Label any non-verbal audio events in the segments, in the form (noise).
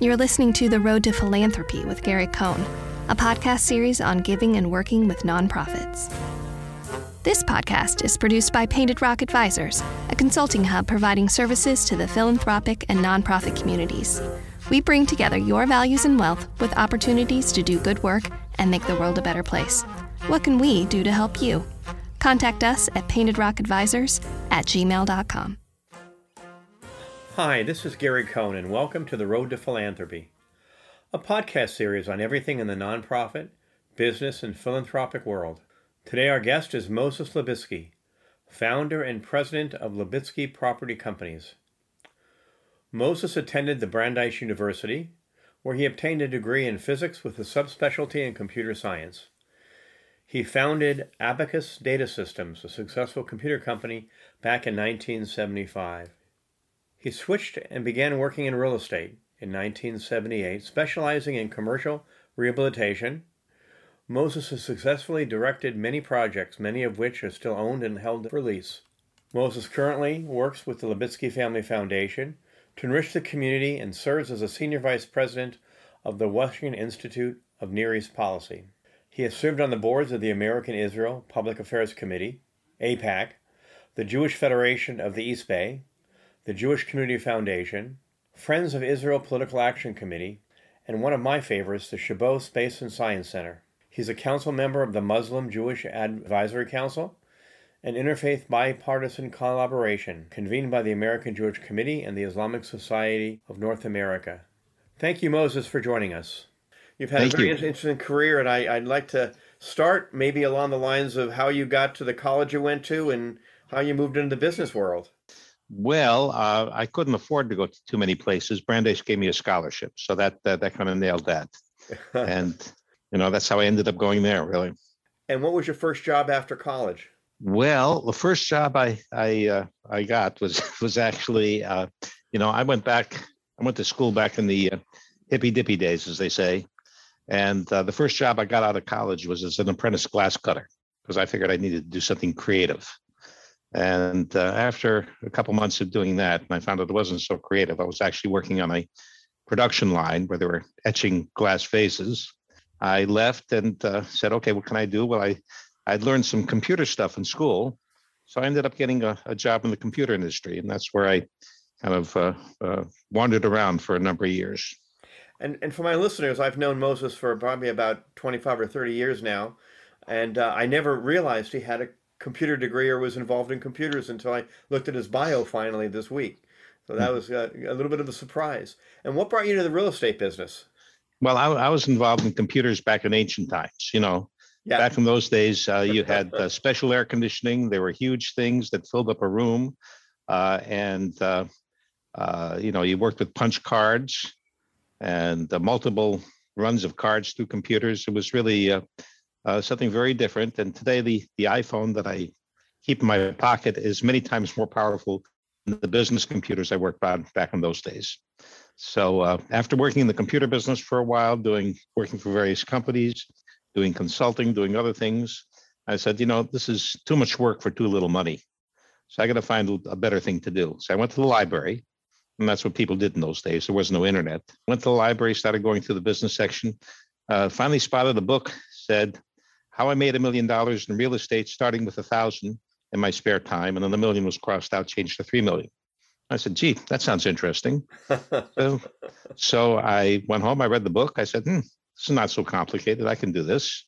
You're listening to The Road to Philanthropy with Gary Cohn, a podcast series on giving and working with nonprofits. This podcast is produced by Painted Rock Advisors, a consulting hub providing services to the philanthropic and nonprofit communities. We bring together your values and wealth with opportunities to do good work and make the world a better place. What can we do to help you? Contact us at paintedrockadvisors at gmail.com. Hi, this is Gary Cohn, and welcome to The Road to Philanthropy, a podcast series on everything in the nonprofit, business, and philanthropic world. Today, our guest is Moses Libitzky, founder and president of Libitzky Property Companies. Moses attended the Brandeis University, where he obtained a degree in physics with a subspecialty in computer science. He founded Abacus Data Systems, a successful computer company, back in 1975. He switched and began working in real estate in 1978, specializing in commercial rehabilitation, Moses has successfully directed many projects, many of which are still owned and held for lease. Moses currently works with the Libitzky Family Foundation to enrich the community and serves as a senior vice president of the Washington Institute of Near East Policy. He has served on the boards of the American Israel Public Affairs Committee, AIPAC, the Jewish Federation of the East Bay, the Jewish Community Foundation, Friends of Israel Political Action Committee, and one of my favorites, the Chabot Space and Science Center. He's a council member of the Muslim Jewish Advisory Council, an interfaith bipartisan collaboration convened by the American Jewish Committee and the Islamic Society of North America. Thank you, Moses, for joining us. You've had Thank a very you. interesting career, and I, I'd like to start maybe along the lines of how you got to the college you went to and how you moved into the business world. Well, uh, I couldn't afford to go to too many places. Brandeis gave me a scholarship, so that that, that kind of nailed that. And (laughs) you know, that's how I ended up going there. Really. and what was your first job after college? Well, the first job I I uh, I got was (laughs) was actually, uh, you know, I went back. I went to school back in the uh, hippy dippy days, as they say. And uh, the first job I got out of college was as an apprentice glass cutter because I figured I needed to do something creative. And uh, after a couple months of doing that, I found out it wasn't so creative. I was actually working on a production line where they were etching glass vases. I left and uh, said, "Okay, what can I do?" Well, I I'd learned some computer stuff in school, so I ended up getting a, a job in the computer industry, and that's where I kind of uh, uh, wandered around for a number of years. And and for my listeners, I've known Moses for probably about 25 or 30 years now, and uh, I never realized he had a computer degree or was involved in computers until I looked at his bio finally this week. So that was uh, a little bit of a surprise. And what brought you to the real estate business? Well, I, I was involved in computers back in ancient times. You know, Yeah. back in those days, uh, you had uh, (laughs) special air conditioning. There were huge things that filled up a room, uh, and uh, uh, you know, you worked with punch cards and uh, multiple runs of cards through computers. It was really uh, something very different. And today, the the iPhone that I keep in my pocket is many times more powerful than the business computers I worked on back in those days. So uh, after working in the computer business for a while, doing working for various companies, doing consulting, doing other things, I said, you know, this is too much work for too little money. So I got to find a better thing to do. So I went to the library, and that's what people did in those days. There was no internet. Went to the library, started going through the business section. Uh, finally spotted a book said how I made a million dollars in real estate, starting with a thousand in my spare time, and then the million was crossed out, changed to three million. I said, gee, that sounds interesting. So, so I went home, I read the book. I said, hmm, this is not so complicated. I can do this.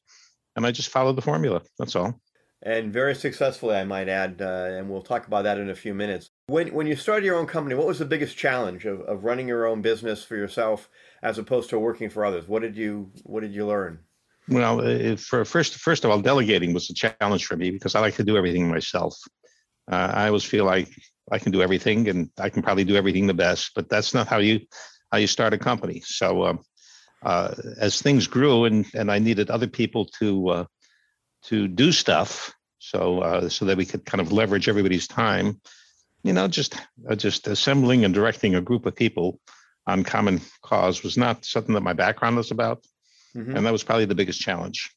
And I just followed the formula. That's all. and very successfully, I might add, uh, and we'll talk about that in a few minutes. When, when you started your own company, what was the biggest challenge of, of running your own business for yourself as opposed to working for others? What did you What did you learn? Well, if for first, first of all, delegating was a challenge for me because I like to do everything myself. Uh, I always feel like I can do everything, and I can probably do everything the best. But that's not how you how you start a company. So um, uh, as things grew, and and I needed other people to uh, to do stuff, so uh, so that we could kind of leverage everybody's time. You know, just uh, just assembling and directing a group of people on common cause was not something that my background was about, Mhm. and that was probably the biggest challenge.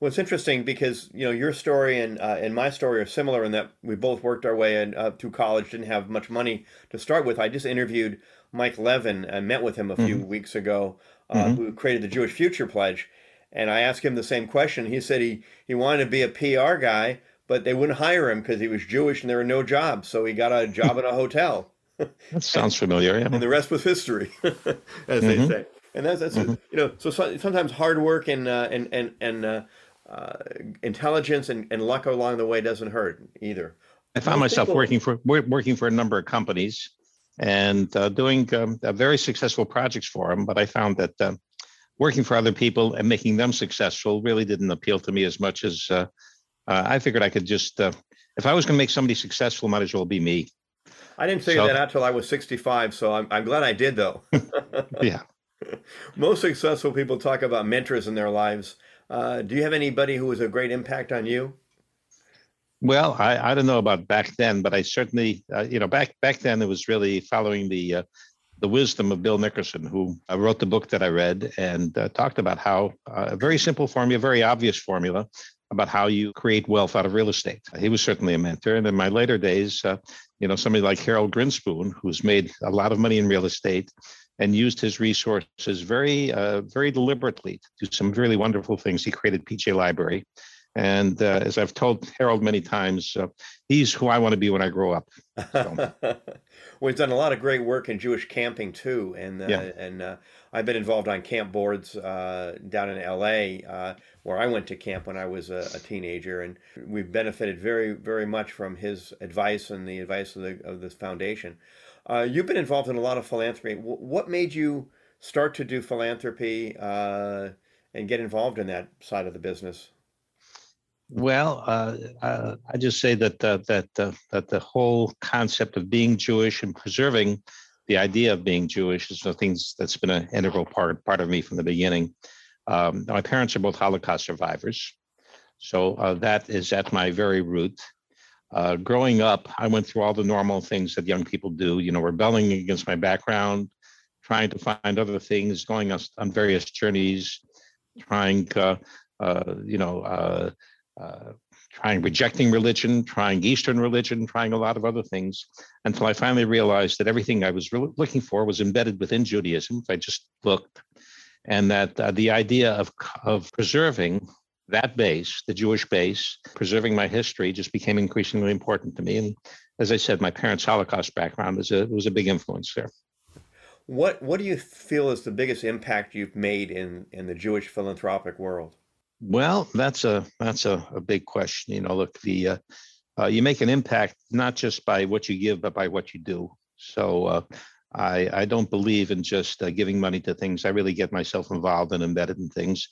Well, it's interesting because you know your story and uh, and my story are similar in that we both worked our way in, uh, through college, didn't have much money to start with. I just interviewed Mike Levin and met with him a few mm-hmm. weeks ago, uh, mm-hmm. who created the Jewish Future Pledge, and I asked him the same question. He said he he wanted to be a PR guy, but they wouldn't hire him because he was Jewish and there were no jobs, so he got a job in a hotel. that sounds familiar, yeah. (laughs) And the rest was history, (laughs) as mm-hmm. they say. And that's that's mm-hmm. you know so, so, sometimes hard work and uh, and and and uh, uh, intelligence and, and luck along the way doesn't hurt either. I found myself working for working for a number of companies and uh, doing um, very successful projects for them. But I found that uh, working for other people and making them successful really didn't appeal to me as much as uh, uh, I figured I could just, uh, if I was going to make somebody successful, might as well be me. I didn't figure so, that out till I was 65, so I'm, I'm glad I did though. (laughs) yeah. Most successful people talk about mentors in their lives. Uh, do you have anybody who was a great impact on you? Well, I, I don't know about back then, but I certainly, uh, you know, back back then it was really following the uh, the wisdom of Bill Nickerson, who uh, wrote the book that I read and uh, talked about how uh, a very simple formula, very obvious formula about how you create wealth out of real estate. He was certainly a mentor. And in my later days, uh, you know, somebody like Harold Grinspoon, who's made a lot of money in real estate and used his resources very, uh, very deliberately to do some really wonderful things. He created PJ Library. And uh, as I've told Harold many times, uh, he's who I want to be when I grow up. So. (laughs) well, he's done a lot of great work in Jewish camping too, and uh, yeah. and uh, I've been involved on camp boards uh, down in L.A. Uh, where I went to camp when I was a, a, teenager, and we've benefited very very much from his advice and the advice of the of this foundation. You've been involved in a lot of philanthropy. what made you start to do philanthropy and get involved in that side of the business? Well, uh, uh, I just say that uh, that uh, that the whole concept of being Jewish and preserving the idea of being Jewish is the things that's been an integral part part of me from the beginning. Um, my parents are both Holocaust survivors, so uh, that is at my very root. Uh, growing up, I went through all the normal things that young people do. You know, rebelling against my background, trying to find other things, going on, on various journeys, trying, you know uh, trying rejecting religion, trying Eastern religion, trying a lot of other things, until I finally realized that everything I was looking for was embedded within Judaism. If I just looked, and that uh, the idea of of preserving that base, the Jewish base, preserving my history, just became increasingly important to me. And as I said, my parents' Holocaust background was a was a big influence there. What what do you feel is the biggest impact you've made in in the Jewish philanthropic world? Well, that's a that's a, a big question. You know, look, the uh, uh, you make an impact not just by what you give, but by what you do. So uh, I I don't believe in just uh, giving money to things. I really get myself involved and embedded in things,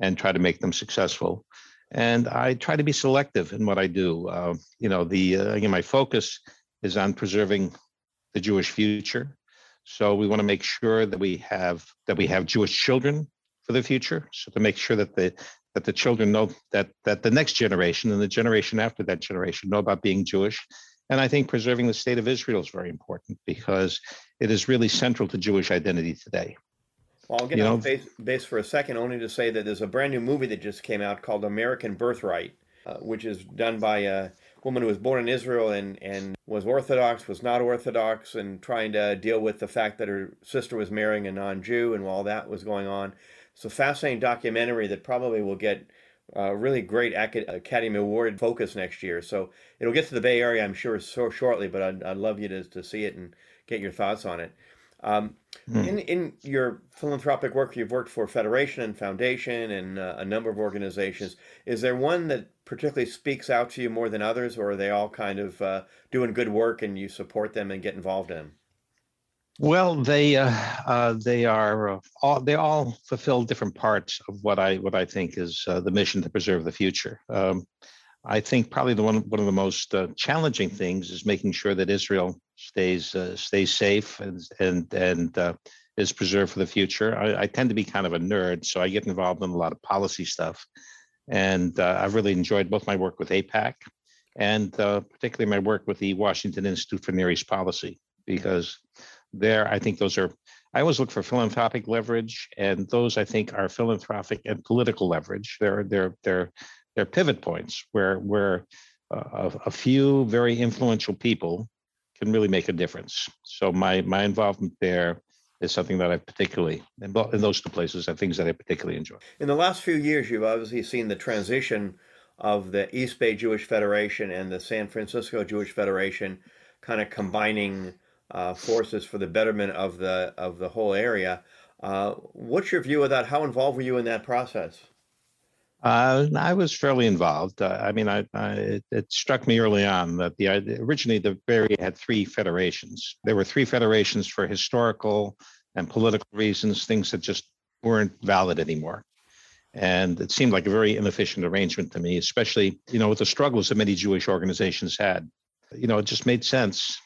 and try to make them successful. And I try to be selective in what I do. Uh, you know, the uh, again, my focus is on preserving the Jewish future. So we want to make sure that we have that we have Jewish children for the future. So to make sure that the that the children know that that the next generation and the generation after that generation know about being Jewish. And I think preserving the state of Israel is very important because it is really central to Jewish identity today. Well, I'll get you on base, base, for a second, only to say that there's a brand new movie that just came out called American Birthright, uh, which is done by a woman who was born in Israel and, and was Orthodox, was not Orthodox, and trying to deal with the fact that her sister was marrying a non Jew and while that was going on. It's a fascinating documentary that probably will get a really great Academy Award focus next year. So it'll get to the Bay Area, I'm sure, so shortly. But I'd, I'd love you to, to see it and get your thoughts on it. Um, mm. In in your philanthropic work, you've worked for Federation and Foundation and uh, a number of organizations. Is there one that particularly speaks out to you more than others, or are they all kind of uh, doing good work and you support them and get involved in? Well, they uh, uh, they are uh, all they all fulfill different parts of what I what I think is uh, the mission to preserve the future. Um, I think probably the one one of the most uh, challenging things is making sure that Israel stays uh, stays safe and and and is preserved for the future. I, I, tend to be kind of a nerd, so I get involved in a lot of policy stuff, and I've really enjoyed both my work with AIPAC and particularly my work with the Washington Institute for Near East Policy because there. I think those are I always look for philanthropic leverage, and those I think are philanthropic and political leverage. They're they're they're they're pivot points where where uh, a, few very influential people can really make a difference. So my my involvement there is something that I particularly in those two places are things that I particularly enjoy. In the last few years, you've obviously seen the transition of the East Bay Jewish Federation and the San Francisco Jewish Federation kind of combining uh, forces for the betterment of the of the whole area. Uh, what's your view of that? How involved were you in that process? Uh, I was fairly involved. Uh, I mean, I, I it, it, struck me early on that the originally the Bay had three federations. There were three federations for historical and political reasons, things that just weren't valid anymore. And it seemed like a very inefficient arrangement to me, especially you know with the struggles that many Jewish organizations had. You know, it just made sense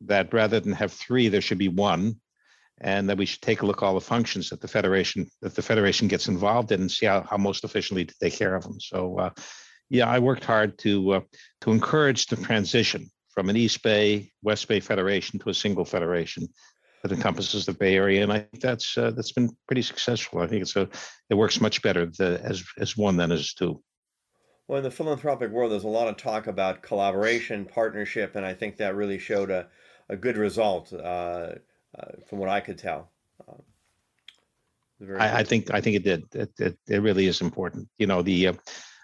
that rather than have three, there should be one and that we should take a look at all the functions that the federation that the federation gets involved in and see how, how most efficiently to take care of them. So uh, yeah, I worked hard to uh, to encourage the transition from an East Bay West Bay federation to a single federation that encompasses the Bay Area, and I think that's uh, that's been pretty successful. I think it's a it works much better the, as as one than as two. Well, in the philanthropic world, there's a lot of talk about collaboration, partnership, and I think that really showed a, a good result. Uh, from what I could tell. Um, I, I, think I think it did. It, it, it really is important. You know, the uh,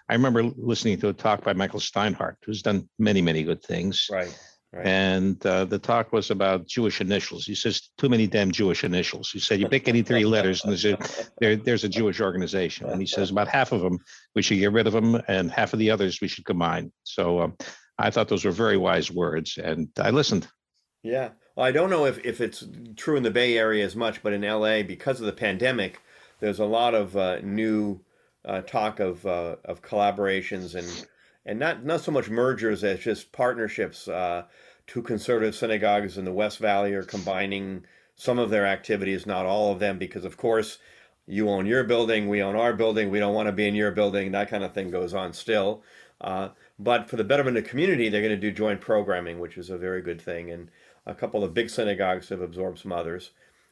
I remember listening to a talk by Michael Steinhardt, who's done many many good things. Right. Right. And uh, the talk was about Jewish initials. He says too many damn Jewish initials. He said you pick any three letters and there's a there, there's a Jewish organization. And he says about half of them we should get rid of them, and half of the others we should combine. So um, I thought those were very wise words, and I listened. Yeah, well, I don't know if, if it's true in the Bay Area as much, but in LA, because of the pandemic, there's a lot of uh, new uh, talk of uh, of collaborations and and not not so much mergers as just partnerships. Uh, two conservative synagogues in the West Valley are combining some of their activities, not all of them, because of course you own your building, we own our building, we don't want to be in your building. That kind of thing goes on still. Uh, but for the betterment of the community, they're going to do joint programming, which is a very good thing. And a couple of big synagogues have absorbed some others,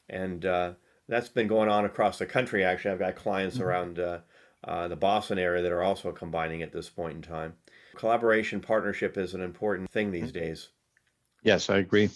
and uh, that's been going on across the country. Actually, I've got clients mm-hmm. around uh, uh, the Boston area that are also combining at this point in time. Collaboration, partnership is an important thing these mm-hmm. days. Yes, I agree.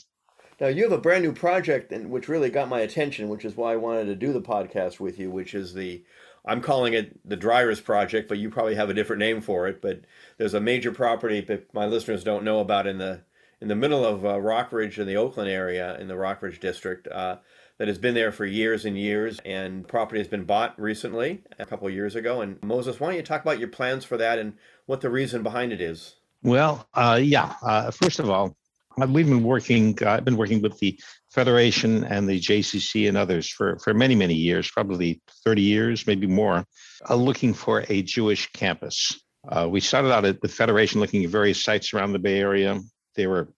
Now you have a brand new project, and which really got my attention, which is why I wanted to do the podcast with you, which is the I'm calling it the Dreyer's Project, but you probably have a different name for it. But there's a major property that my listeners don't know about in the in the middle of uh, Rockridge in the Oakland area, in the Rockridge district, uh, that has been there for years and years. And property has been bought recently, a couple of years ago. And Moses, why don't you talk about your plans for that and what the reason behind it is? Well, uh, yeah. Uh, first of all, uh, we've been working. Uh, I've been working with the Federation and the JCC and others for for many many years, probably thirty years, maybe more, looking for a Jewish campus. Uh, we started out at the Federation looking at various sites around the Bay Area. They were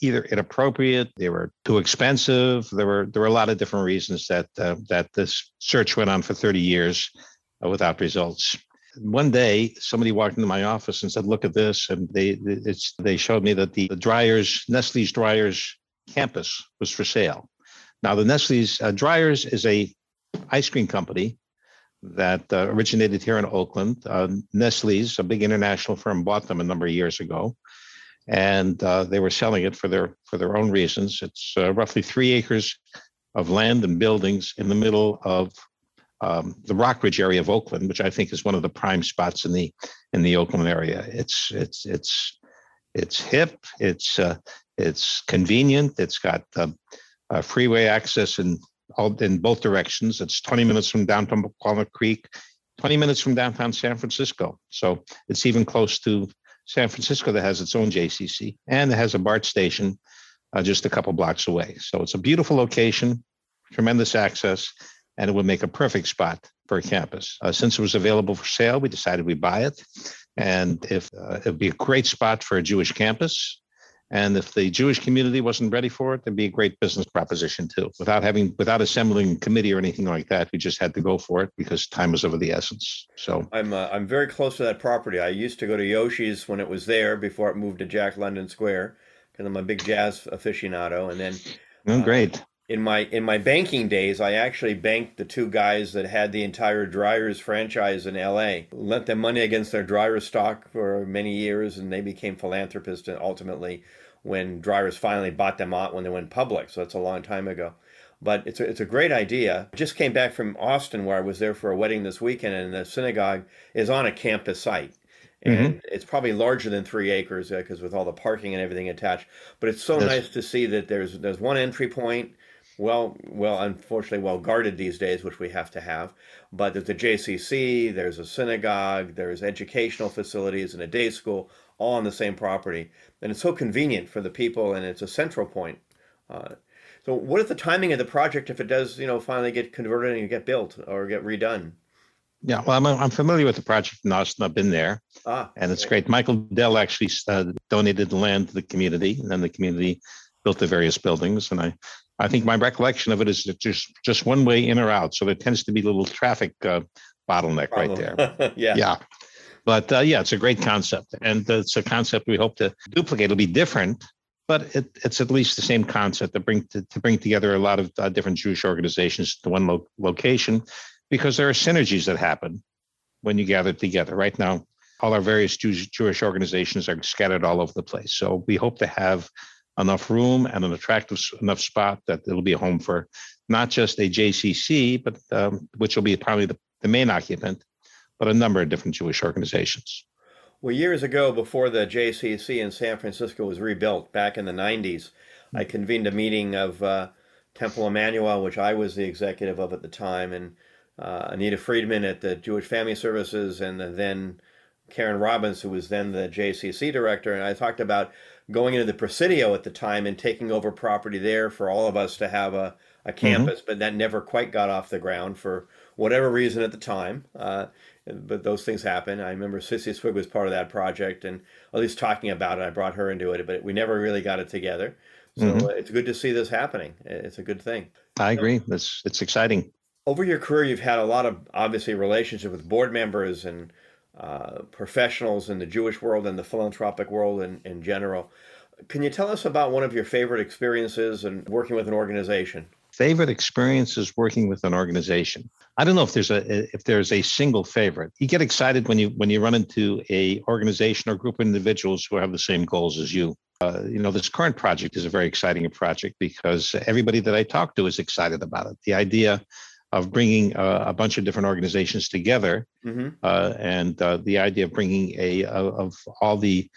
either inappropriate, they were too expensive. There were there were a lot of different reasons that uh, that this search went on for 30 years uh, without results. One day, somebody walked into my office and said, "Look at this!" And they it's they showed me that the, the Dreyer's Nestle's Dreyer's campus was for sale. Now, the Nestle's uh, Dreyer's is a ice cream company that uh, originated here in Oakland. Uh, Nestle's, a big international firm, bought them a number of years ago and uh, they were selling it for their for their own reasons. It's uh, roughly three acres of land and buildings in the middle of um, the Rockridge area of Oakland, which I think is one of the prime spots in the in the Oakland area. It's it's it's it's hip. It's uh, it's convenient. It's got um, freeway access in all in both directions. It's 20 minutes from downtown Walnut Creek, 20 minutes from downtown San Francisco. So it's even close to San Francisco that has its own JCC and it has a BART station uh, just a couple blocks away. So it's a beautiful location, tremendous access, and it would make a perfect spot for a campus. Uh, since it was available for sale, we decided we'd buy it. And if uh, it would be a great spot for a Jewish campus, and if the Jewish community wasn't ready for it, it'd be a great business proposition too. Without having, without assembling a committee or anything like that, we just had to go for it because time was of the essence. So I'm uh, I'm very close to that property. I used to go to Yoshi's when it was there before it moved to Jack London Square because I'm a big jazz aficionado. And then, oh, great. Uh, in my in my banking days, I actually banked the two guys that had the entire Dreyer's franchise in L.A. Lent them money against their Dreyer's stock for many years, and they became philanthropists. And ultimately, when Dreyer's finally bought them out when they went public, so that's a long time ago. But it's a, it's a great idea. I just came back from Austin, where I was there for a wedding this weekend, and the synagogue is on a campus site and mm-hmm. it's probably larger than three acres because uh, with all the parking and everything attached. But it's so nice to see that there's there's one entry point well, well, unfortunately, well guarded these days, which we have to have. But there's a JCC, there's a synagogue, there's educational facilities, and a day school, all on the same property, and it's so convenient for the people, and it's a central point. Uh, so, what is the timing of the project if it does, you know, finally get converted and get built or get redone? Yeah, well, I'm, I'm familiar with the project in Austin. I've been there, ah, and it's great. Michael Dell actually uh, donated the land to the community, and then the community built the various buildings. And I I think my recollection of it is just just one way in or out, so there tends to be a little traffic uh, bottleneck Problem. right there. (laughs) yeah, yeah. But uh, yeah, it's a great concept, and it's a concept we hope to duplicate. It'll be different, but it, it's at least the same concept to bring to, to bring together a lot of uh, different Jewish organizations to one lo- location, because there are synergies that happen when you gather together. Right now, all our various Jewish, Jewish organizations are scattered all over the place, so we hope to have enough room and an attractive enough spot that it'll be a home for not just a JCC, but um, which will be probably the, the main occupant, but a number of different Jewish organizations. Well, years ago, before the JCC in San Francisco was rebuilt back in the 90s, I convened a meeting of uh, Temple Emmanuel, which I was the executive of at the time, and uh, Anita Friedman at the Jewish Family Services, and then Karen Robbins, who was then the JCC director. And I talked about going into the Presidio at the time and taking over property there for all of us to have a, a mm-hmm. campus, mm-hmm. but that never quite got off the ground for whatever reason at the time. Uh, but those things happen. I remember Cissie Swig was part of that project and at least talking about it. I brought her into it, but we never really got it together. So mm-hmm. it's good to see this happening. It's a good thing. I agree. It's it's exciting. Over your career, you've had a lot of obviously relationship with board members and uh, professionals in the Jewish world and the philanthropic world in, in general. Can you tell us about one of your favorite experiences and working with an organization? Favorite experiences working with an organization. I don't know if there's a if there's a single favorite. You get excited when you when you run into a organization or group of individuals who have the same goals as you. Uh, you know, this current project is a very exciting project because everybody that I talk to is excited about it. The idea of bringing uh, a bunch of different organizations together, mm-hmm. uh, and uh, the idea of bringing a of all the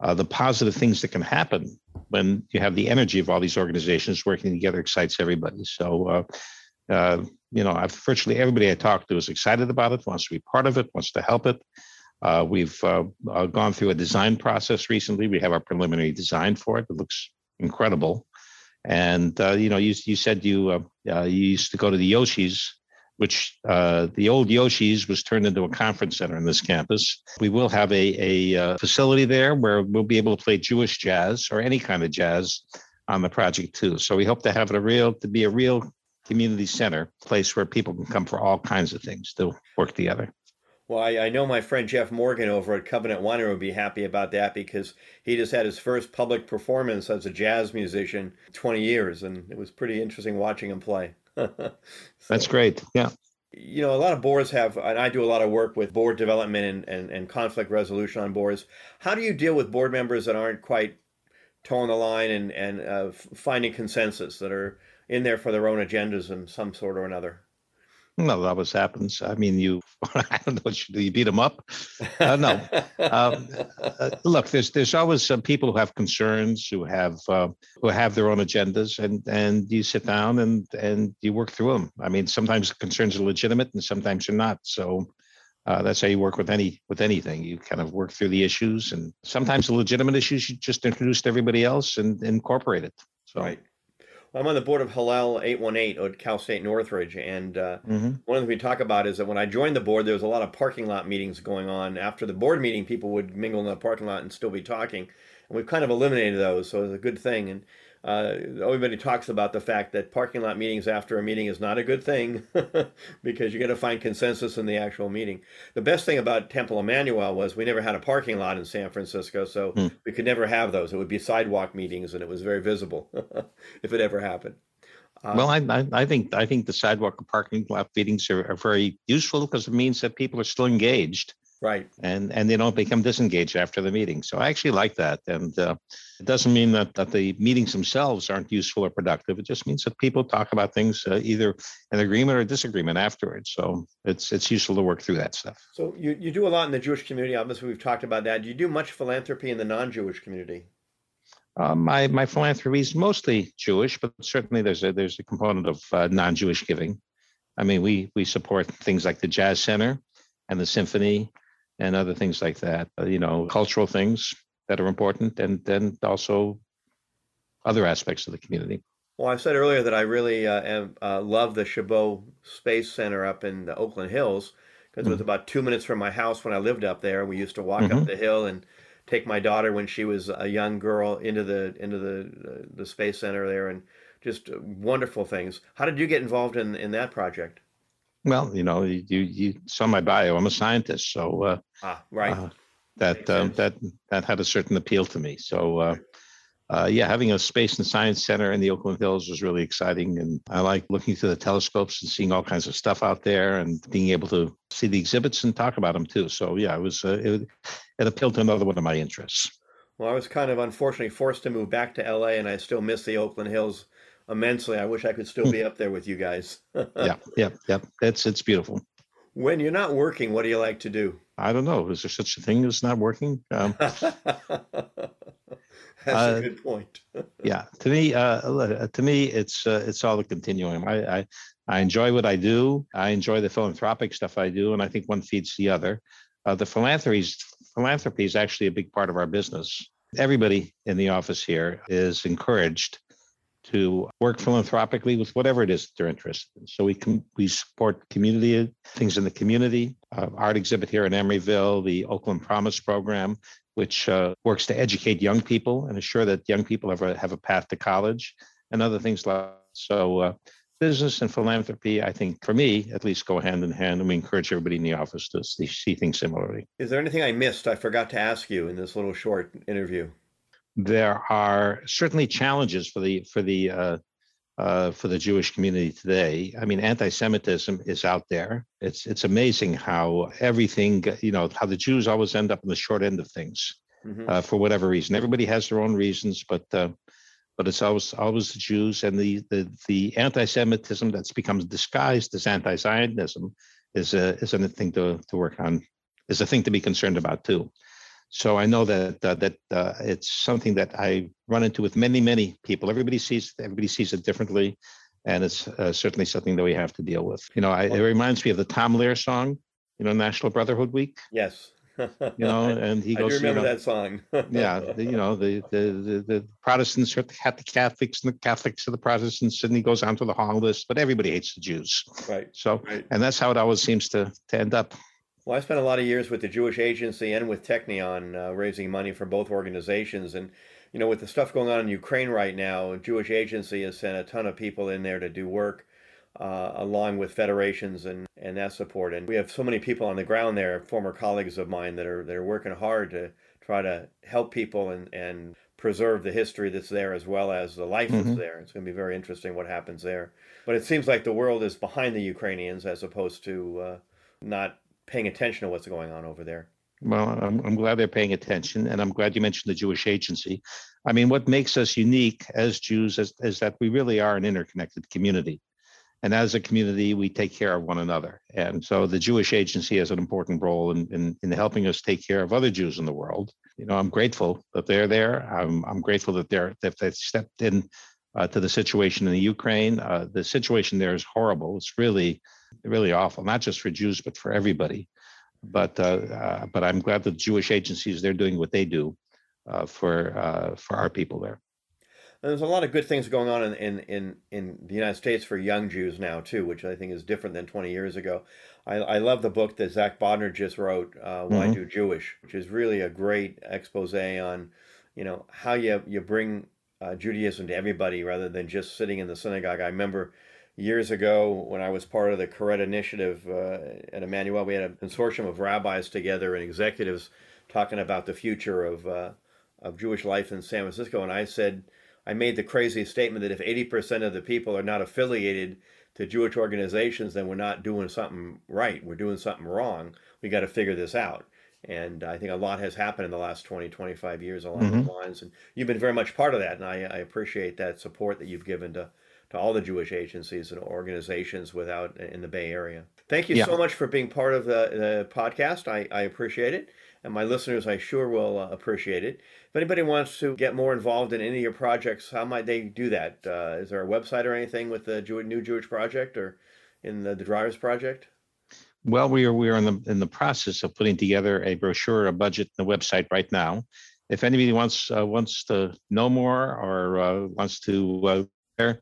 uh, the positive things that can happen when you have the energy of all these organizations working together excites everybody. So, uh, uh, you know, I've, virtually everybody I talk to is excited about it, wants to be part of it, wants to help it. we've gone through a design process recently. We have our preliminary design for it. It looks incredible. And uh, you know, you you said you uh, uh, you used to go to the Yoshis, which uh, the old Yoshis was turned into a conference center in this campus. We will have a a uh, facility there where we'll be able to play Jewish jazz or any kind of jazz on the project too. So we hope to have it a real to be a real community center, place where people can come for all kinds of things to work together. Well, I, I, know my friend Jeff Morgan over at Covenant Winery would be happy about that because he just had his first public performance as a jazz musician 20 years, and it was pretty interesting watching him play. (laughs) so, That's great. Yeah. You know, a lot of boards have, and I do a lot of work with board development and, and, and conflict resolution on boards. How do you deal with board members that aren't quite toeing the line and, and uh, finding consensus that are in there for their own agendas in some sort or another? No, that always happens. I mean, you, (laughs) I don't know what you beat them up? Uh, no. um, uh, look, there's there's always some people who have concerns, who have uh, who have their own agendas, and and you sit down and and you work through them. I mean, sometimes concerns are legitimate, and sometimes they're not. So. Uh, that's how you work with any with anything. You kind of work through the issues, and sometimes the legitimate issues you just introduce to everybody else and incorporate it. So right. I'm on the board of Hillel 818 at Cal State Northridge, and uh, mm-hmm. one of the things we talk about is that when I joined the board, there was a lot of parking lot meetings going on. After the board meeting, people would mingle in the parking lot and still be talking, and we've kind of eliminated those, so it's a good thing. And uh, everybody talks about the fact that parking lot meetings after a meeting is not a good thing (laughs) because you got to find consensus in the actual meeting. The best thing about Temple Emmanuel was we never had a parking lot in San Francisco, so hmm. we could never have those. It would be sidewalk meetings, and it was very visible (laughs) if it ever happened. Uh, well, I, I, I think I think the sidewalk and parking lot meetings are, are very useful because it means that people are still engaged Right. and and they don't become disengaged after the meeting. So I actually like that, and uh, it doesn't mean that that the meetings themselves aren't useful or productive. It just means that people talk about things uh, either in agreement or disagreement afterwards. So it's it's useful to work through that stuff. So you, you do a lot in the Jewish community. Obviously, we've talked about that. Do you do much philanthropy in the non-Jewish community? Uh, my my philanthropy is mostly Jewish, but certainly there's a there's a component of uh, non-Jewish giving. I mean, we we support things like the Jazz Center and the Symphony and other things like that. uh, You know, cultural things that are important, and then also other aspects of the community. Well, I said earlier that I really uh, am, uh, love the Chabot Space Center up in the Oakland Hills because it was about two minutes from my house when I lived up there. We used to walk up Mhm. the hill and take my daughter when she was a young girl into the into the uh, the space center there, and just uh, wonderful things. How did you get involved in in that project? Well, you know, you you saw my bio. I'm a scientist, so uh, Ah, right. uh, that um, that that had a certain appeal to me. So. Uh, uh, yeah, having a space and science center in the Oakland Hills was really exciting, and I like looking through the telescopes and seeing all kinds of stuff out there, and being able to see the exhibits and talk about them too. So yeah, it was uh, it, it appealed to another one of my interests. Well, I was kind of unfortunately forced to move back to LA, and I still miss the Oakland Hills immensely. I wish I could still be up there with you guys. (laughs) yeah, yeah, yeah. It's it's beautiful. When you're not working, what do you like to do? I don't know. Is there such a thing as not working? Um, (laughs) That's Uh, a good point. (laughs) yeah, to me, uh, to me, it's uh, it's all a continuum. I, I I enjoy what I do. I enjoy the philanthropic stuff I do, and I think one feeds the other. Uh, the philanthropy philanthropy is actually a big part of our business. Everybody in the office here is encouraged to work philanthropically with whatever it is that they're interested in. So we can we support community things in the community, uh, art exhibit here in Emeryville, the Oakland Promise program, which uh, works to educate young people and ensure that young people have a have a path to college, and other things like so. Uh, business and philanthropy, I think, for me at least, go hand in hand, and we encourage everybody in the office to see things similarly. Is there anything I missed? I forgot to ask you in this little short interview. There are certainly challenges for the for the uh, uh, for the Jewish community today. I mean, anti-Semitism is out there. It's it's amazing how everything you know how the Jews always end up in the short end of things Mhm. uh, for whatever reason. Everybody has their own reasons, but uh, but it's always always the Jews and the the the anti-Semitism that's becomes disguised as anti-Zionism is a is a thing to to work on. Is a thing to be concerned about too. So I know that uh, that uh, it's something that I run into with many many people. Everybody sees everybody sees it differently, and it's uh, certainly something that we have to deal with. You know, I, it reminds me of the Tom Lehrer song, you know, National Brotherhood Week. Yes. You know, and he (laughs) I do goes, you remember know, that song. (laughs) yeah, the, you know, the, the the the Protestants are at the Catholics, and the Catholics are the Protestants, and he goes on to the long list. But everybody hates the Jews, right. so Right. and that's how it always seems to to end up. Well, I spent a lot of years with the Jewish Agency and with Technion, uh, raising money for both organizations. And, you know, with the stuff going on in Ukraine right now, Jewish Agency has sent a ton of people in there to do work, uh, along with federations and, and that support. And we have so many people on the ground there, former colleagues of mine that are that are working hard to try to help people and, and preserve the history that's there as well as the life that's Mhm. there. It's going to be very interesting what happens there. But it seems like the world is behind the Ukrainians as opposed to uh, not paying attention to what's going on over there. Well, I'm, I'm glad they're paying attention, and I'm glad you mentioned the Jewish Agency. I mean, what makes us unique as Jews is, is that we really are an interconnected community. And as a community, we take care of one another. And so the Jewish Agency has an important role in, in, in helping us take care of other Jews in the world. You know, I'm grateful that they're there. I'm, I'm grateful that they're that they've stepped in uh, to the situation in the Ukraine. Uh, the situation there is horrible. It's really, really awful, not just for Jews, but for everybody but uh, uh, but I'm glad the Jewish agencies they're doing what they do uh, for uh, for our people there. There's a lot of good things going on in, in, in, in the United States for young Jews now too, which I think is different than 20 years ago. I, I love the book that Zack Bodner just wrote, uh, "Why Mhm. Do Jewish," which is really a great expose on, you know, how you you bring uh, Judaism to everybody rather than just sitting in the synagogue. I remember years ago when I was part of the Koret Initiative uh, at Emmanuel, we had a consortium of rabbis together and executives talking about the future of uh, of Jewish life in San Francisco, and I said. I made the crazy statement that if 80% of the people are not affiliated to Jewish organizations, then we're not doing something right. We're doing something wrong. We got to figure this out. And I think a lot has happened in the last 20, 25 years along mm-hmm. those lines. And you've been very much part of that. And I, I appreciate that support that you've given to, to all the Jewish agencies and organizations without in the Bay Area. Thank you yeah. so much for being part of the, the podcast. I, I appreciate it. And my listeners, I sure will uh, appreciate it. If anybody wants to get more involved in any of your projects, how might they do that? Uh, is there a website or anything with the Jew- New Jewish Project or in the, the Dreyer's Project? Well, we are we are in the in the process of putting together a brochure, a budget, and a website right now. If anybody wants uh, wants to know more or uh, wants to uh,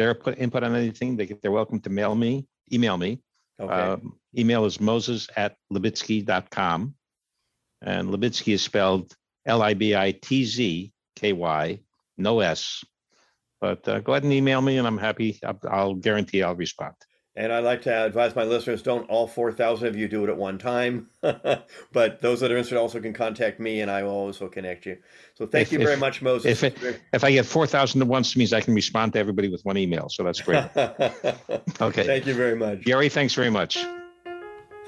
their their put input on anything, they they're welcome to mail me, email me. Okay. Um, email is moses at libitzky.com. And Libitzky is spelled L I B I T Z K Y, no S. But uh, go ahead and email me, and I'm happy. I'll, I'll guarantee I'll respond. And I'd like to advise my listeners don't all 4,000 of you do it at one time. (laughs) but those that are interested also can contact me and I will also connect you. So thank if, you very if, much, Moses. If, it, if I get 4,000 at once, means I can respond to everybody with one email. So that's great. (laughs) okay. Thank you very much. Gary, thanks very much.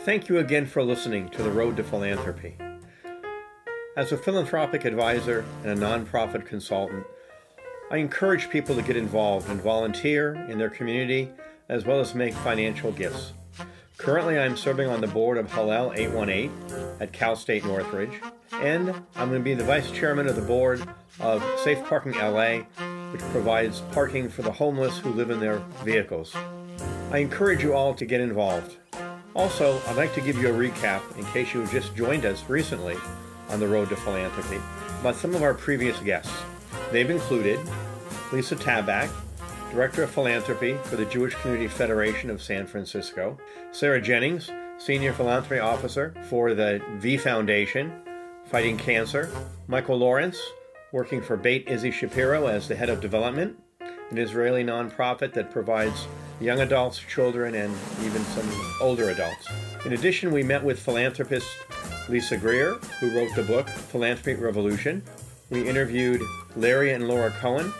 Thank you again for listening to The Road to Philanthropy. As a philanthropic advisor and a nonprofit consultant, I encourage people to get involved and volunteer in their community as well as make financial gifts. Currently, I'm serving on the board of Hillel 818 at Cal State Northridge, and I'm going to be the vice chairman of the board of Safe Parking LA, which provides parking for the homeless who live in their vehicles. I encourage you all to get involved. Also, I'd like to give you a recap in case you just joined us recently on the road to philanthropy about some of our previous guests. They've included Lisa Tabak, Director of Philanthropy for the Jewish Community Federation of San Francisco, Sarah Jennings, Senior Philanthropy Officer for the V Foundation, fighting cancer, Michael Lawrence, working for Beit Issie Shapiro as the head of development, an Israeli nonprofit that provides young adults, children, and even some older adults. In addition, we met with philanthropist Lisa Greer, who wrote the book Philanthropy Revolution. We interviewed Larry and Laura Cohen,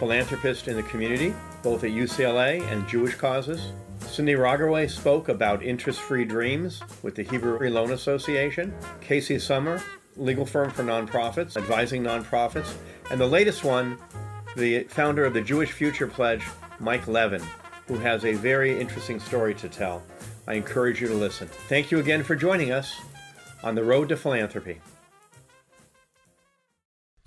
philanthropists in the community, both at UCLA and Jewish causes. Cindy Rogaway spoke about interest free dreams with the Hebrew Loan Association. Casey Summer, legal firm for nonprofits, advising nonprofits. And the latest one, the founder of the Jewish Future Pledge, Mike Levin, who has a very interesting story to tell. I encourage you to listen. Thank you again for joining us on the road to philanthropy.